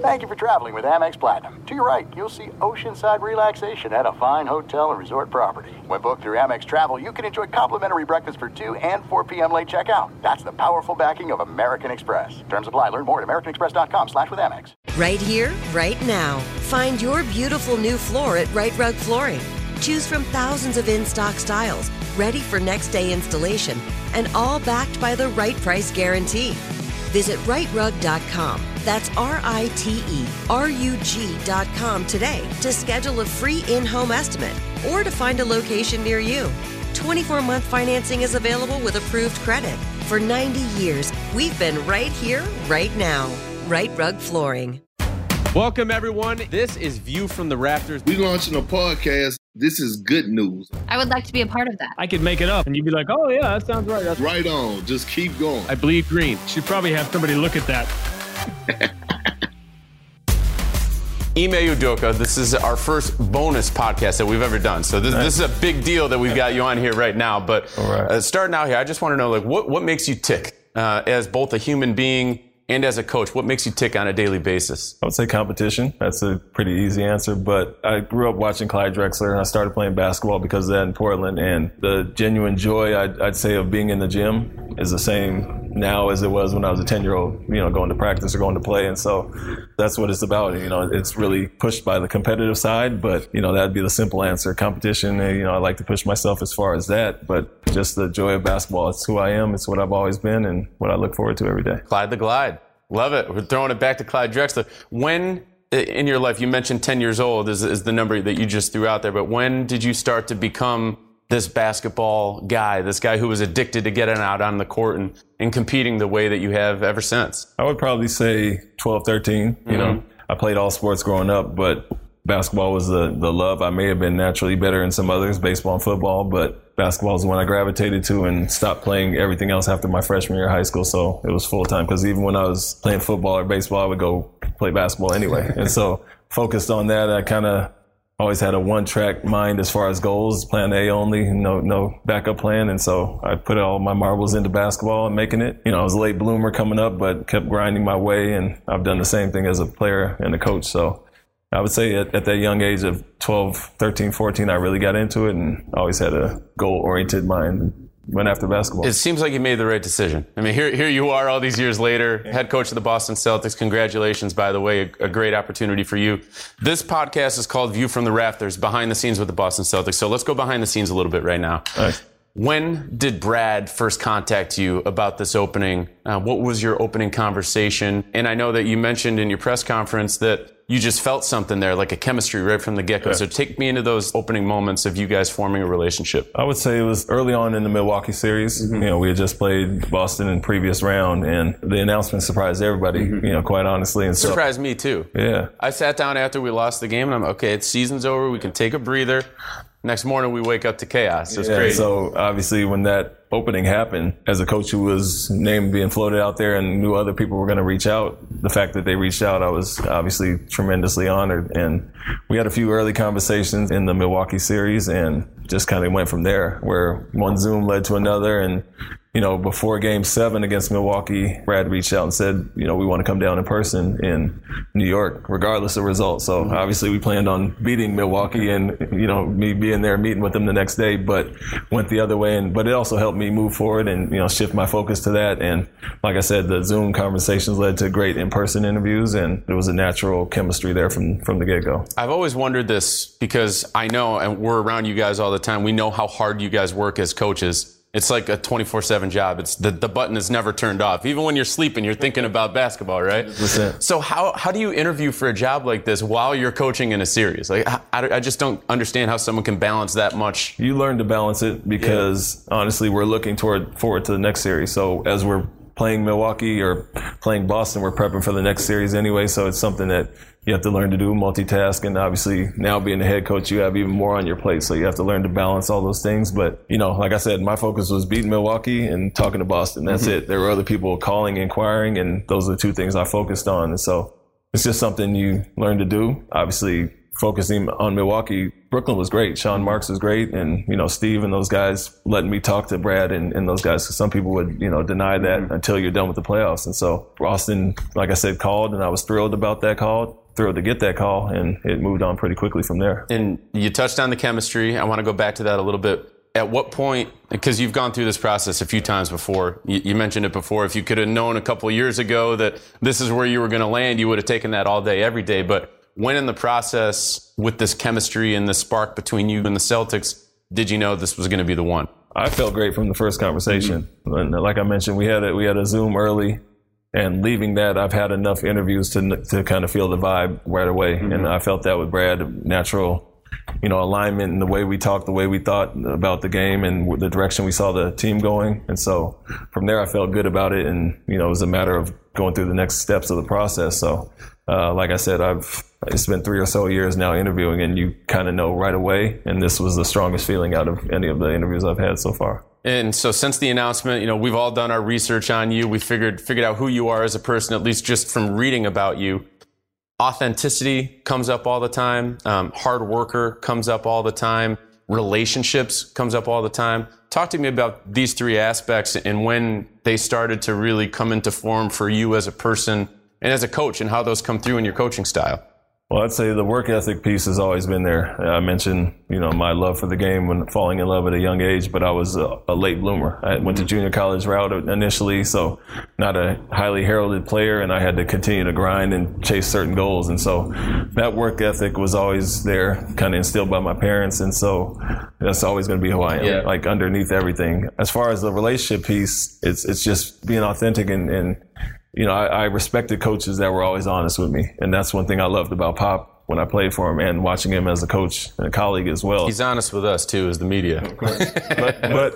Thank you for traveling with Amex Platinum. To your right, you'll see oceanside relaxation at a fine hotel and resort property. When booked through Amex Travel, you can enjoy complimentary breakfast for 2 and 4 p.m. late checkout. That's the powerful backing of American Express. Terms apply. Learn more at americanexpress.com slash with Amex. Right here, right now. Find your beautiful new floor at Rite Rug Flooring. Choose from thousands of in-stock styles, ready for next day installation, and all backed by the right price guarantee. Visit riterug.com. That's R I T E R U G.com today to schedule a free in home estimate or to find a location near you. 24 month financing is available with approved credit. For 90 years, we've been right here, right now. Rite Rug Flooring. Welcome, everyone. This is View from the Rafters. We're launching a podcast. This is good news. I would like to be a part of that. I could make it up and you'd be like, oh, yeah, that sounds right. That's Right on. Just keep going. I bleed green. Should probably have somebody look at that. Ime Udoka, this is our first bonus podcast that we've ever done. So this, this is a big deal that we've got you on here right now. But uh, starting out here, I just want to know, like, what, what makes you tick uh, as both a human being and as a coach? What makes you tick on a daily basis? I would say competition. That's a pretty easy answer. But I grew up watching Clyde Drexler and I started playing basketball because of that in Portland. And the genuine joy, I'd, I'd say, of being in the gym is the same now as it was when I was a 10 year old, you know, going to practice or going to play. And so that's what it's about. You know, it's really pushed by the competitive side, but, you know, that'd be the simple answer. Competition, eh, you know, I like to push myself as far as that, but just the joy of basketball. It's who I am. It's what I've always been and what I look forward to every day. Clyde the Glide. Love it. We're throwing it back to Clyde Drexler. When in your life, you mentioned 10 years old is, is the number that you just threw out there, but when did you start to become this basketball guy, this guy who was addicted to getting out on the court and, and competing the way that you have ever since? I would probably say 12, 13. You Mm-hmm. know, I played all sports growing up, but basketball was the, the love. I may have been naturally better in some others, baseball and football, but basketball is the one I gravitated to and stopped playing everything else after my freshman year of high school. So it was full time because even when I was playing football or baseball, I would go play basketball anyway. and so focused on that, I kind of always had a one track mind as far as goals, plan A only, no no backup plan. And so I put all my marbles into basketball and making it. You know, I was a late bloomer coming up, but kept grinding my way and I've done the same thing as a player and a coach. So I would say at, at that young age of 12, 13, 14, I really got into it and always had a goal oriented mind and went after basketball. It seems like you made the right decision. I mean, here, here you are all these years later, head coach of the Boston Celtics. Congratulations, by the way, a, a great opportunity for you. This podcast is called View from the Rafters, behind the scenes with the Boston Celtics. So let's go behind the scenes a little bit right now. Nice. When did Brad first contact you about this opening? Uh, what was your opening conversation? And I know that you mentioned in your press conference that you just felt something there, like a chemistry right from the get go. So take me into those opening moments of you guys forming a relationship. I would say it was early on in the Milwaukee series. Mm-hmm. You know, we had just played Boston in previous round, and the announcement surprised everybody. You know, quite honestly, and so Mm-hmm. Surprised me too. yeah, I sat down after we lost the game and I'm okay, it's season's over, we can take a breather. Next morning we wake up to chaos. It's yeah. great. So obviously, when that opening happened, as a coach who was named being floated out there and knew other people were going to reach out, the fact that they reached out, I was obviously tremendously honored. And we had a few early conversations in the Milwaukee series, and just kind of went from there, where one Zoom led to another, and you know, before game seven against Milwaukee, Brad reached out and said, you know, we want to come down in person in New York, regardless of results. So obviously we planned on beating Milwaukee and, you know, me being there, meeting with them the next day, but went the other way. And, but it also helped me move forward and, you know, shift my focus to that. And like I said, the Zoom conversations led to great in-person interviews and there was a natural chemistry there from, from the get-go. I've always wondered this because I know, and we're around you guys all the time, we know how hard you guys work as coaches. It's like a 24 7 job. It's the, the button is never turned off. Even when you're sleeping, you're thinking about basketball, right? 100%. So how, how do you interview for a job like this while you're coaching in a series? Like, I, I just don't understand how someone can balance that much. You learn to balance it because honestly, we're looking toward forward to the next series. So as we're playing Milwaukee or playing Boston, we're prepping for the next series anyway. So it's something that you have to learn to do, multitask. And obviously now being the head coach, you have even more on your plate. So you have to learn to balance all those things. But, you know, like I said, my focus was beating Milwaukee and talking to Boston. That's mm-hmm. it. There were other people calling, inquiring, and those are the two things I focused on. And so it's just something you learn to do. Obviously, focusing on Milwaukee, Brooklyn was great. Sean Marks was great. And, you know, Steve and those guys letting me talk to Brad and, and those guys. Some people would, you know, deny that mm-hmm. until you're done with the playoffs. And so Boston, like I said, called and I was thrilled about that call. Thrilled to get that call and it moved on pretty quickly from there. And you touched on the chemistry. I want to go back to that a little bit. At what point, because you've gone through this process a few times before, you, you mentioned it before. If you could have known a couple of years ago that this is where you were going to land, you would have taken that all day, every day. But when in the process with this chemistry and the spark between you and the Celtics did you know this was going to be the one? I felt great from the first conversation. Mm-hmm. Like I mentioned, we had a, we had a Zoom early, and leaving that, I've had enough interviews to to kind of feel the vibe right away, mm-hmm. and I felt that with Brad, natural, you know, alignment in the way we talked, the way we thought about the game, and the direction we saw the team going. And so from there, I felt good about it, and you know, it was a matter of going through the next steps of the process. So uh, like I said, I've it's been three or so years now interviewing, and you kind of know right away. And this was the strongest feeling out of any of the interviews I've had so far. And so, since the announcement, you know, we've all done our research on you. We figured figured out who you are as a person, at least just from reading about you. Authenticity comes up all the time. Um, hard worker comes up all the time. Relationships comes up all the time. Talk to me about these three aspects and when they started to really come into form for you as a person and as a coach and how those come through in your coaching style? Well, I'd say the work ethic piece has always been there. I mentioned, you know, my love for the game when falling in love at a young age, but I was a, a late bloomer. I went to junior college route initially, so not a highly heralded player, and I had to continue to grind and chase certain goals. And so that work ethic was always there, kind of instilled by my parents, and so that's always going to be who I am, yeah. like underneath everything. As far as the relationship piece, it's it's just being authentic and, and you know, I, I, respected coaches that were always honest with me. And that's one thing I loved about Pop when I played for him and watching him as a coach and a colleague as well. He's honest with us too, as the media. but, but,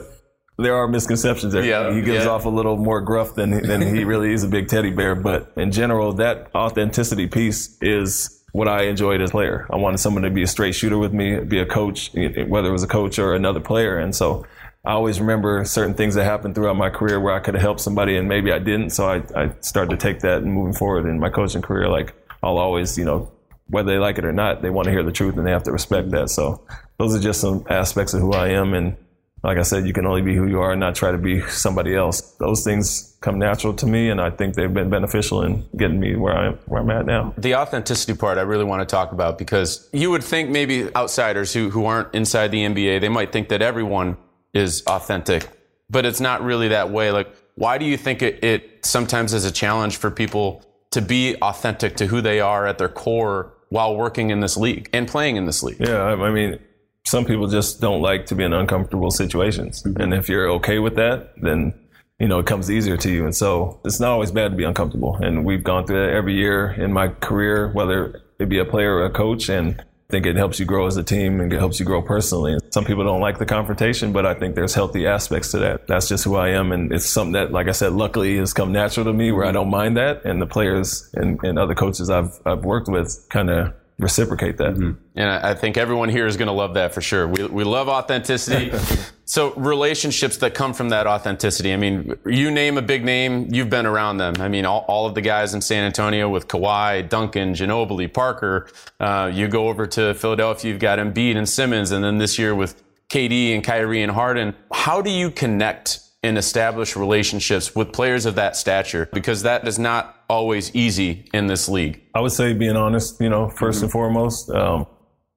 there are misconceptions there. Yeah, he gives yeah. off a little more gruff than, than he really is a big teddy bear. But in general, that authenticity piece is what I enjoyed as a player. I wanted someone to be a straight shooter with me, be a coach, whether it was a coach or another player. And so I always remember certain things that happened throughout my career where I could have helped somebody and maybe I didn't. So I, I started to take that and moving forward in my coaching career. Like I'll always, you know, whether they like it or not, they want to hear the truth and they have to respect that. So those are just some aspects of who I am. And like I said, you can only be who you are and not try to be somebody else. Those things come natural to me, and I think they've been beneficial in getting me where I am, where I'm at now. The authenticity part, I really want to talk about because you would think maybe outsiders who who aren't inside the NBA, they might think that everyone is authentic, but it's not really that way. Like, why do you think it, it sometimes is a challenge for people to be authentic to who they are at their core while working in this league and playing in this league? Yeah, I mean, some people just don't like to be in uncomfortable situations. Mm-hmm. And if you're okay with that, then you know, it comes easier to you. And so it's not always bad to be uncomfortable. And we've gone through that every year in my career, whether it be a player or a coach. And think it helps you grow as a team and it helps you grow personally. Some people don't like the confrontation, but I think there's healthy aspects to that. That's just who I am. And it's something that, like I said, luckily has come natural to me where I don't mind that. And the players and, and other coaches I've, I've worked with kind of reciprocate that. Mm-hmm. And I think everyone here is going to love that for sure. We, we love authenticity. so relationships that come from that authenticity. I mean, you name a big name, you've been around them. I mean, all, all of the guys in San Antonio with Kawhi, Duncan, Ginobili, Parker. Uh, you go over to Philadelphia, you've got Embiid and Simmons, and then this year with KD and Kyrie and Harden. How do you connect and establish relationships with players of that stature? Because that is not always easy in this league? I would say being honest, you know, 1st mm-hmm. and foremost. Um,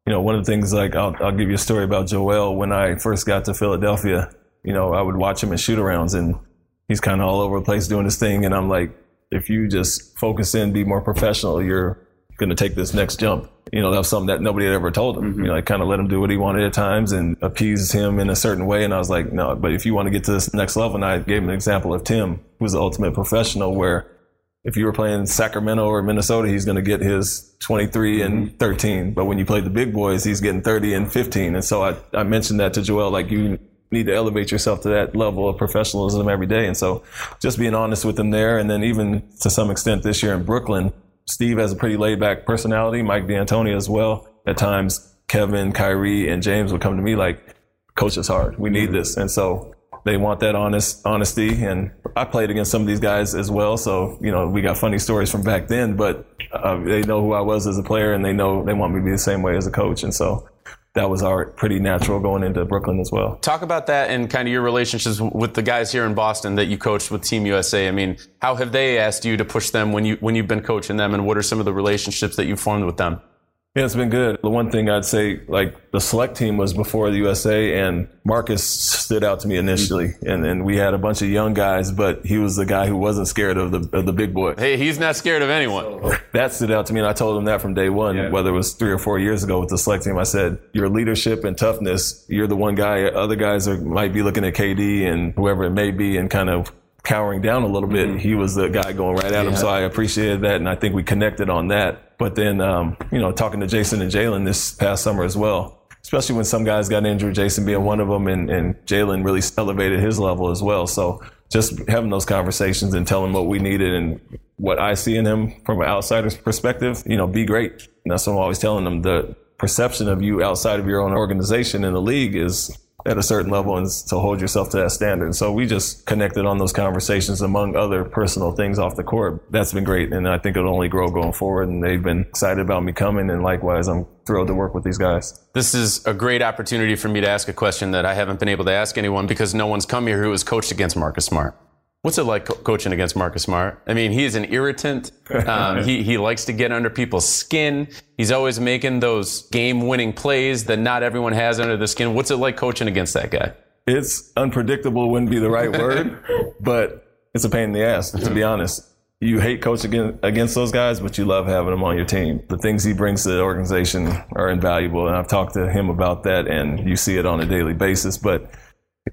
you know, one of the things like I'll, I'll give you a story about Joel. When I first got to Philadelphia, you know, I would watch him in shoot arounds and he's kind of all over the place doing his thing. And I'm like, if you just focus in, be more professional, you're going to take this next jump. You know, that was something that nobody had ever told him. Mm-hmm. You know, I kind of let him do what he wanted at times and appease him in a certain way. And I was like, no, but if you want to get to this next level, and I gave him an example of Tim, who's the ultimate professional, where if you were playing Sacramento or Minnesota, he's going to get his 23 and mm-hmm. 13. But when you play the big boys, he's getting 30 and 15. And so I, I mentioned that to Joel, like you, need to elevate yourself to that level of professionalism every day. And so just being honest with them there. And then even to some extent this year in Brooklyn, Steve has a pretty laid back personality, Mike D'Antoni as well. At times, Kevin, Kyrie, and James would come to me like, coach is hard. We need this. And so they want that honest honesty. And I played against some of these guys as well. So, you know, we got funny stories from back then, but uh, they know who I was as a player and they know they want me to be the same way as a coach. And so that was our pretty natural going into Brooklyn as well. Talk about that and kind of your relationships with the guys here in Boston that you coached with Team USA. I mean, how have they asked you to push them when you when you've been coaching them, and what are some of the relationships that you've formed with them? Yeah, it's been good. The one thing I'd say, like the select team was before the USA, and Marcus stood out to me initially, and, and we had a bunch of young guys, but he was the guy who wasn't scared of the of the big boy. Hey, he's not scared of anyone. So that stood out to me, and I told him that from day one, yeah. whether it was three or four years ago with the select team. I said, your leadership and toughness, you're the one guy. Other guys are, might be looking at KD and whoever it may be, and kind of cowering down a little bit. Mm-hmm. He was the guy going right at yeah. him. So I appreciated that. And I think we connected on that. But then, um, you know, talking to Jayson and Jalen this past summer as well, especially when some guys got injured, Jayson being one of them and, and Jalen really elevated his level as well. So just having those conversations and telling what we needed and what I see in him from an outsider's perspective, you know, be great. And that's what I'm always telling them. The perception of you outside of your own organization in the league is at a certain level and to hold yourself to that standard. So we just connected on those conversations among other personal things off the court. That's been great. And I think it'll only grow going forward. And they've been excited about me coming. And likewise, I'm thrilled to work with these guys. This is a great opportunity for me to ask a question that I haven't been able to ask anyone because no one's come here who has coached against Marcus Smart. What's it like co- coaching against Marcus Smart? I mean, he is an irritant. Um, he, he likes to get under people's skin. He's always making those game winning plays that not everyone has under the skin. What's it like coaching against that guy? It's unpredictable, wouldn't be the right word, but it's a pain in the ass, to be honest. You hate coaching against those guys, but you love having them on your team. The things he brings to the organization are invaluable. And I've talked to him about that, and you see it on a daily basis. But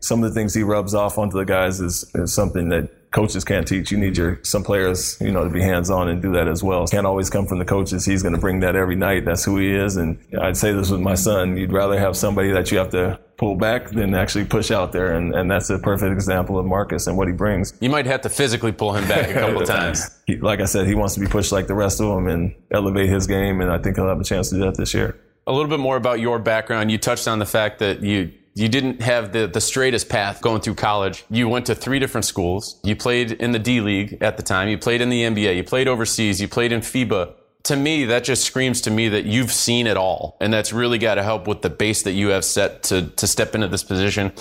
some of the things he rubs off onto the guys is, is something that coaches can't teach. You need your some players, you know, to be hands on and do that as well. Can't always come from the coaches. He's going to bring that every night. That's who he is. And I'd say this with my son. You'd rather have somebody that you have to pull back than actually push out there. And, and that's a perfect example of Marcus and what he brings. You might have to physically pull him back a couple times. He, like I said, he wants to be pushed like the rest of them and elevate his game. And I think he'll have a chance to do that this year. A little bit more about your background. You touched on the fact that you you didn't have the, the straightest path going through college. You went to three different schools. You played in the D League at the time. You played in the NBA. You played overseas. You played in FIBA. To me, that just screams to me that you've seen it all. And that's really got to help with the base that you have set to, to step into this position.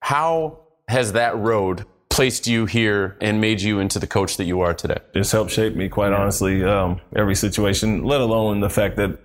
How has that road placed you here and made you into the coach that you are today? It's helped shape me, quite honestly, um, every situation, let alone the fact that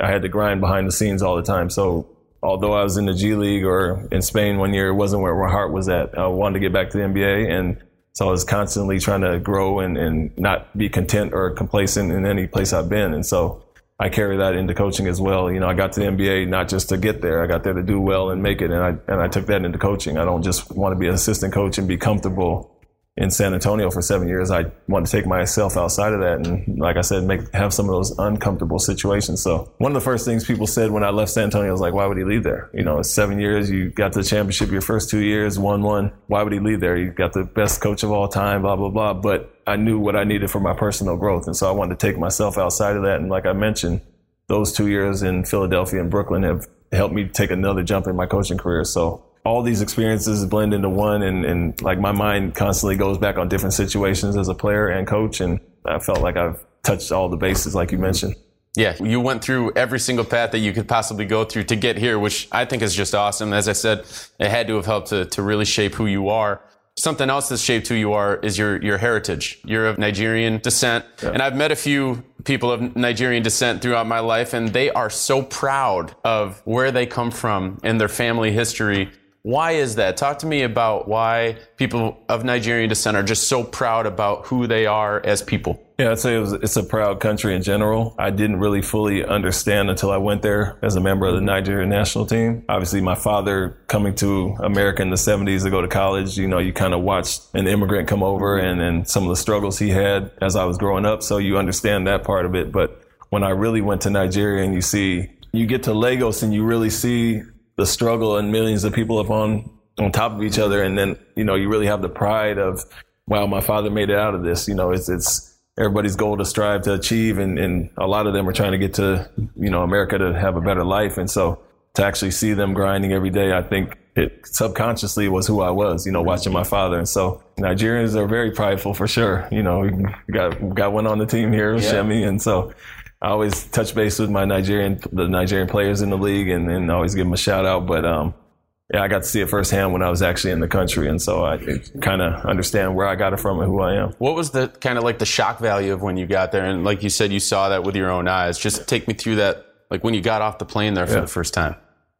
I had to grind behind the scenes all the time. So although I was in the G League or in Spain one year, it wasn't where my heart was at. I wanted to get back to the NBA. And so I was constantly trying to grow and, and not be content or complacent in any place I've been. And so I carry that into coaching as well. You know, I got to the NBA not just to get there. I got there to do well and make it. And I, and I took that into coaching. I don't just want to be an assistant coach and be comfortable in San Antonio for seven years, I wanted to take myself outside of that and, like I said, make have some of those uncomfortable situations. So one of the first things people said when I left San Antonio was like, "Why would he leave there? You know, seven years. You got the championship your first two years, won one. Why would he leave there? You got the best coach of all time, blah blah blah." But I knew what I needed for my personal growth, and so I wanted to take myself outside of that. And like I mentioned, those two years in Philadelphia and Brooklyn have helped me take another jump in my coaching career. So all these experiences blend into one and, and like my mind constantly goes back on different situations as a player and coach and I felt like I've touched all the bases like you mentioned. Yeah, you went through every single path that you could possibly go through to get here, which I think is just awesome. As I said, it had to have helped to, to really shape who you are. Something else that's shaped who you are is your, your heritage. You're of Nigerian descent. Yeah. And I've met a few people of Nigerian descent throughout my life, and they are so proud of where they come from and their family history why is that? Talk to me about why people of Nigerian descent are just so proud about who they are as people. Yeah, I'd say it was, it's a proud country in general. I didn't really fully understand until I went there as a member of the Nigerian national team. Obviously, my father coming to America in the 70s to go to college, you know, you kind of watched an immigrant come over and, and some of the struggles he had as I was growing up. So you understand that part of it. But when I really went to Nigeria and you see, you get to Lagos and you really see the struggle and millions of people upon on top of each other. And then, you know, you really have the pride of, wow, my father made it out of this. You know, it's, it's everybody's goal to strive to achieve. And, and a lot of them are trying to get to, you know, America to have a better life. And so to actually see them grinding every day, I think it subconsciously was who I was, you know, watching my father. And so Nigerians are very prideful for sure. You know, we got, got one on the team here, yeah. Semi. And so I always touch base with my Nigerian, the Nigerian players in the league and, and always give them a shout out. But, um, yeah, I got to see it firsthand when I was actually in the country, and so I kind of understand where I got it from and who I am. What was the kind of like the shock value of when you got there? And like you said, you saw that with your own eyes. Just take me through that, like when you got off the plane there for yeah. the first time.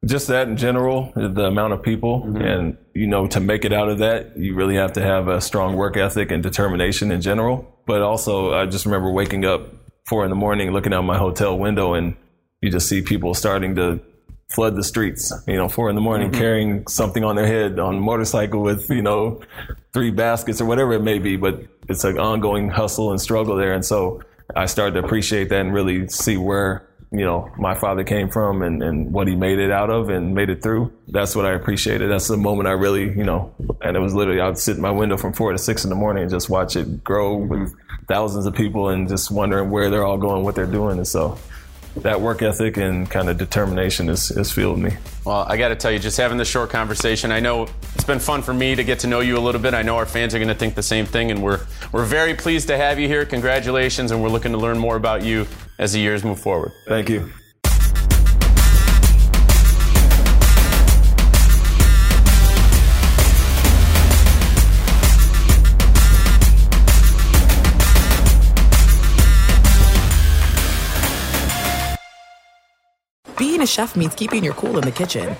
Just that in general, the amount of people, mm-hmm. and you know, to make it out of that, you really have to have a strong work ethic and determination in general. But also, I just remember waking up four in the morning, looking out my hotel window, and you just see people starting to flood the streets, you know, four in the morning, mm-hmm. carrying something on their head on a motorcycle with, you know, three baskets or whatever it may be. But it's an ongoing hustle and struggle there. And so I started to appreciate that and really see where, you know, my father came from and, and what he made it out of and made it through. That's what I appreciated. That's the moment I really, you know, and it was literally, I would sit in my window from four to six in the morning and just watch it grow with thousands of people and just wondering where they're all going, what they're doing. And so that work ethic and kind of determination has, has fueled me. Well, I got to tell you, just having this short conversation, I know it's been fun for me to get to know you a little bit. I know our fans are going to think the same thing, and we're we're very pleased to have you here. Congratulations, and we're looking to learn more about you as the years move forward. Thank you. Being a chef means keeping your cool in the kitchen.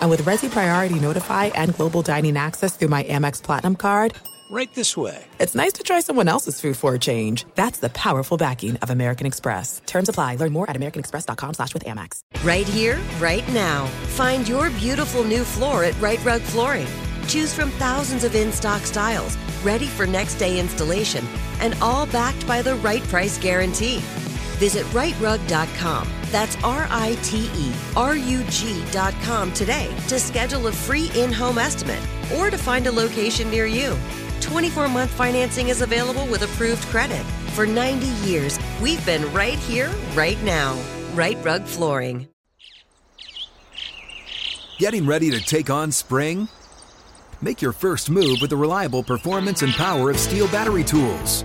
And with Resy Priority Notify and Global Dining Access through my Amex Platinum card, right this way. It's nice to try someone else's food for a change. That's the powerful backing of American Express. Terms apply. Learn more at americanexpress.com slash with Amex. Right here, right now. Find your beautiful new floor at Rite Rug Flooring. Choose from thousands of in-stock styles, ready for next day installation, and all backed by the right price guarantee Visit riterug.com. That's R I T E R U G.com today to schedule a free in home estimate or to find a location near you. 24 month financing is available with approved credit. For 90 years, we've been right here, right now. Rite Rug Flooring. Getting ready to take on spring? Make your first move with the reliable performance and power of STIHL battery tools.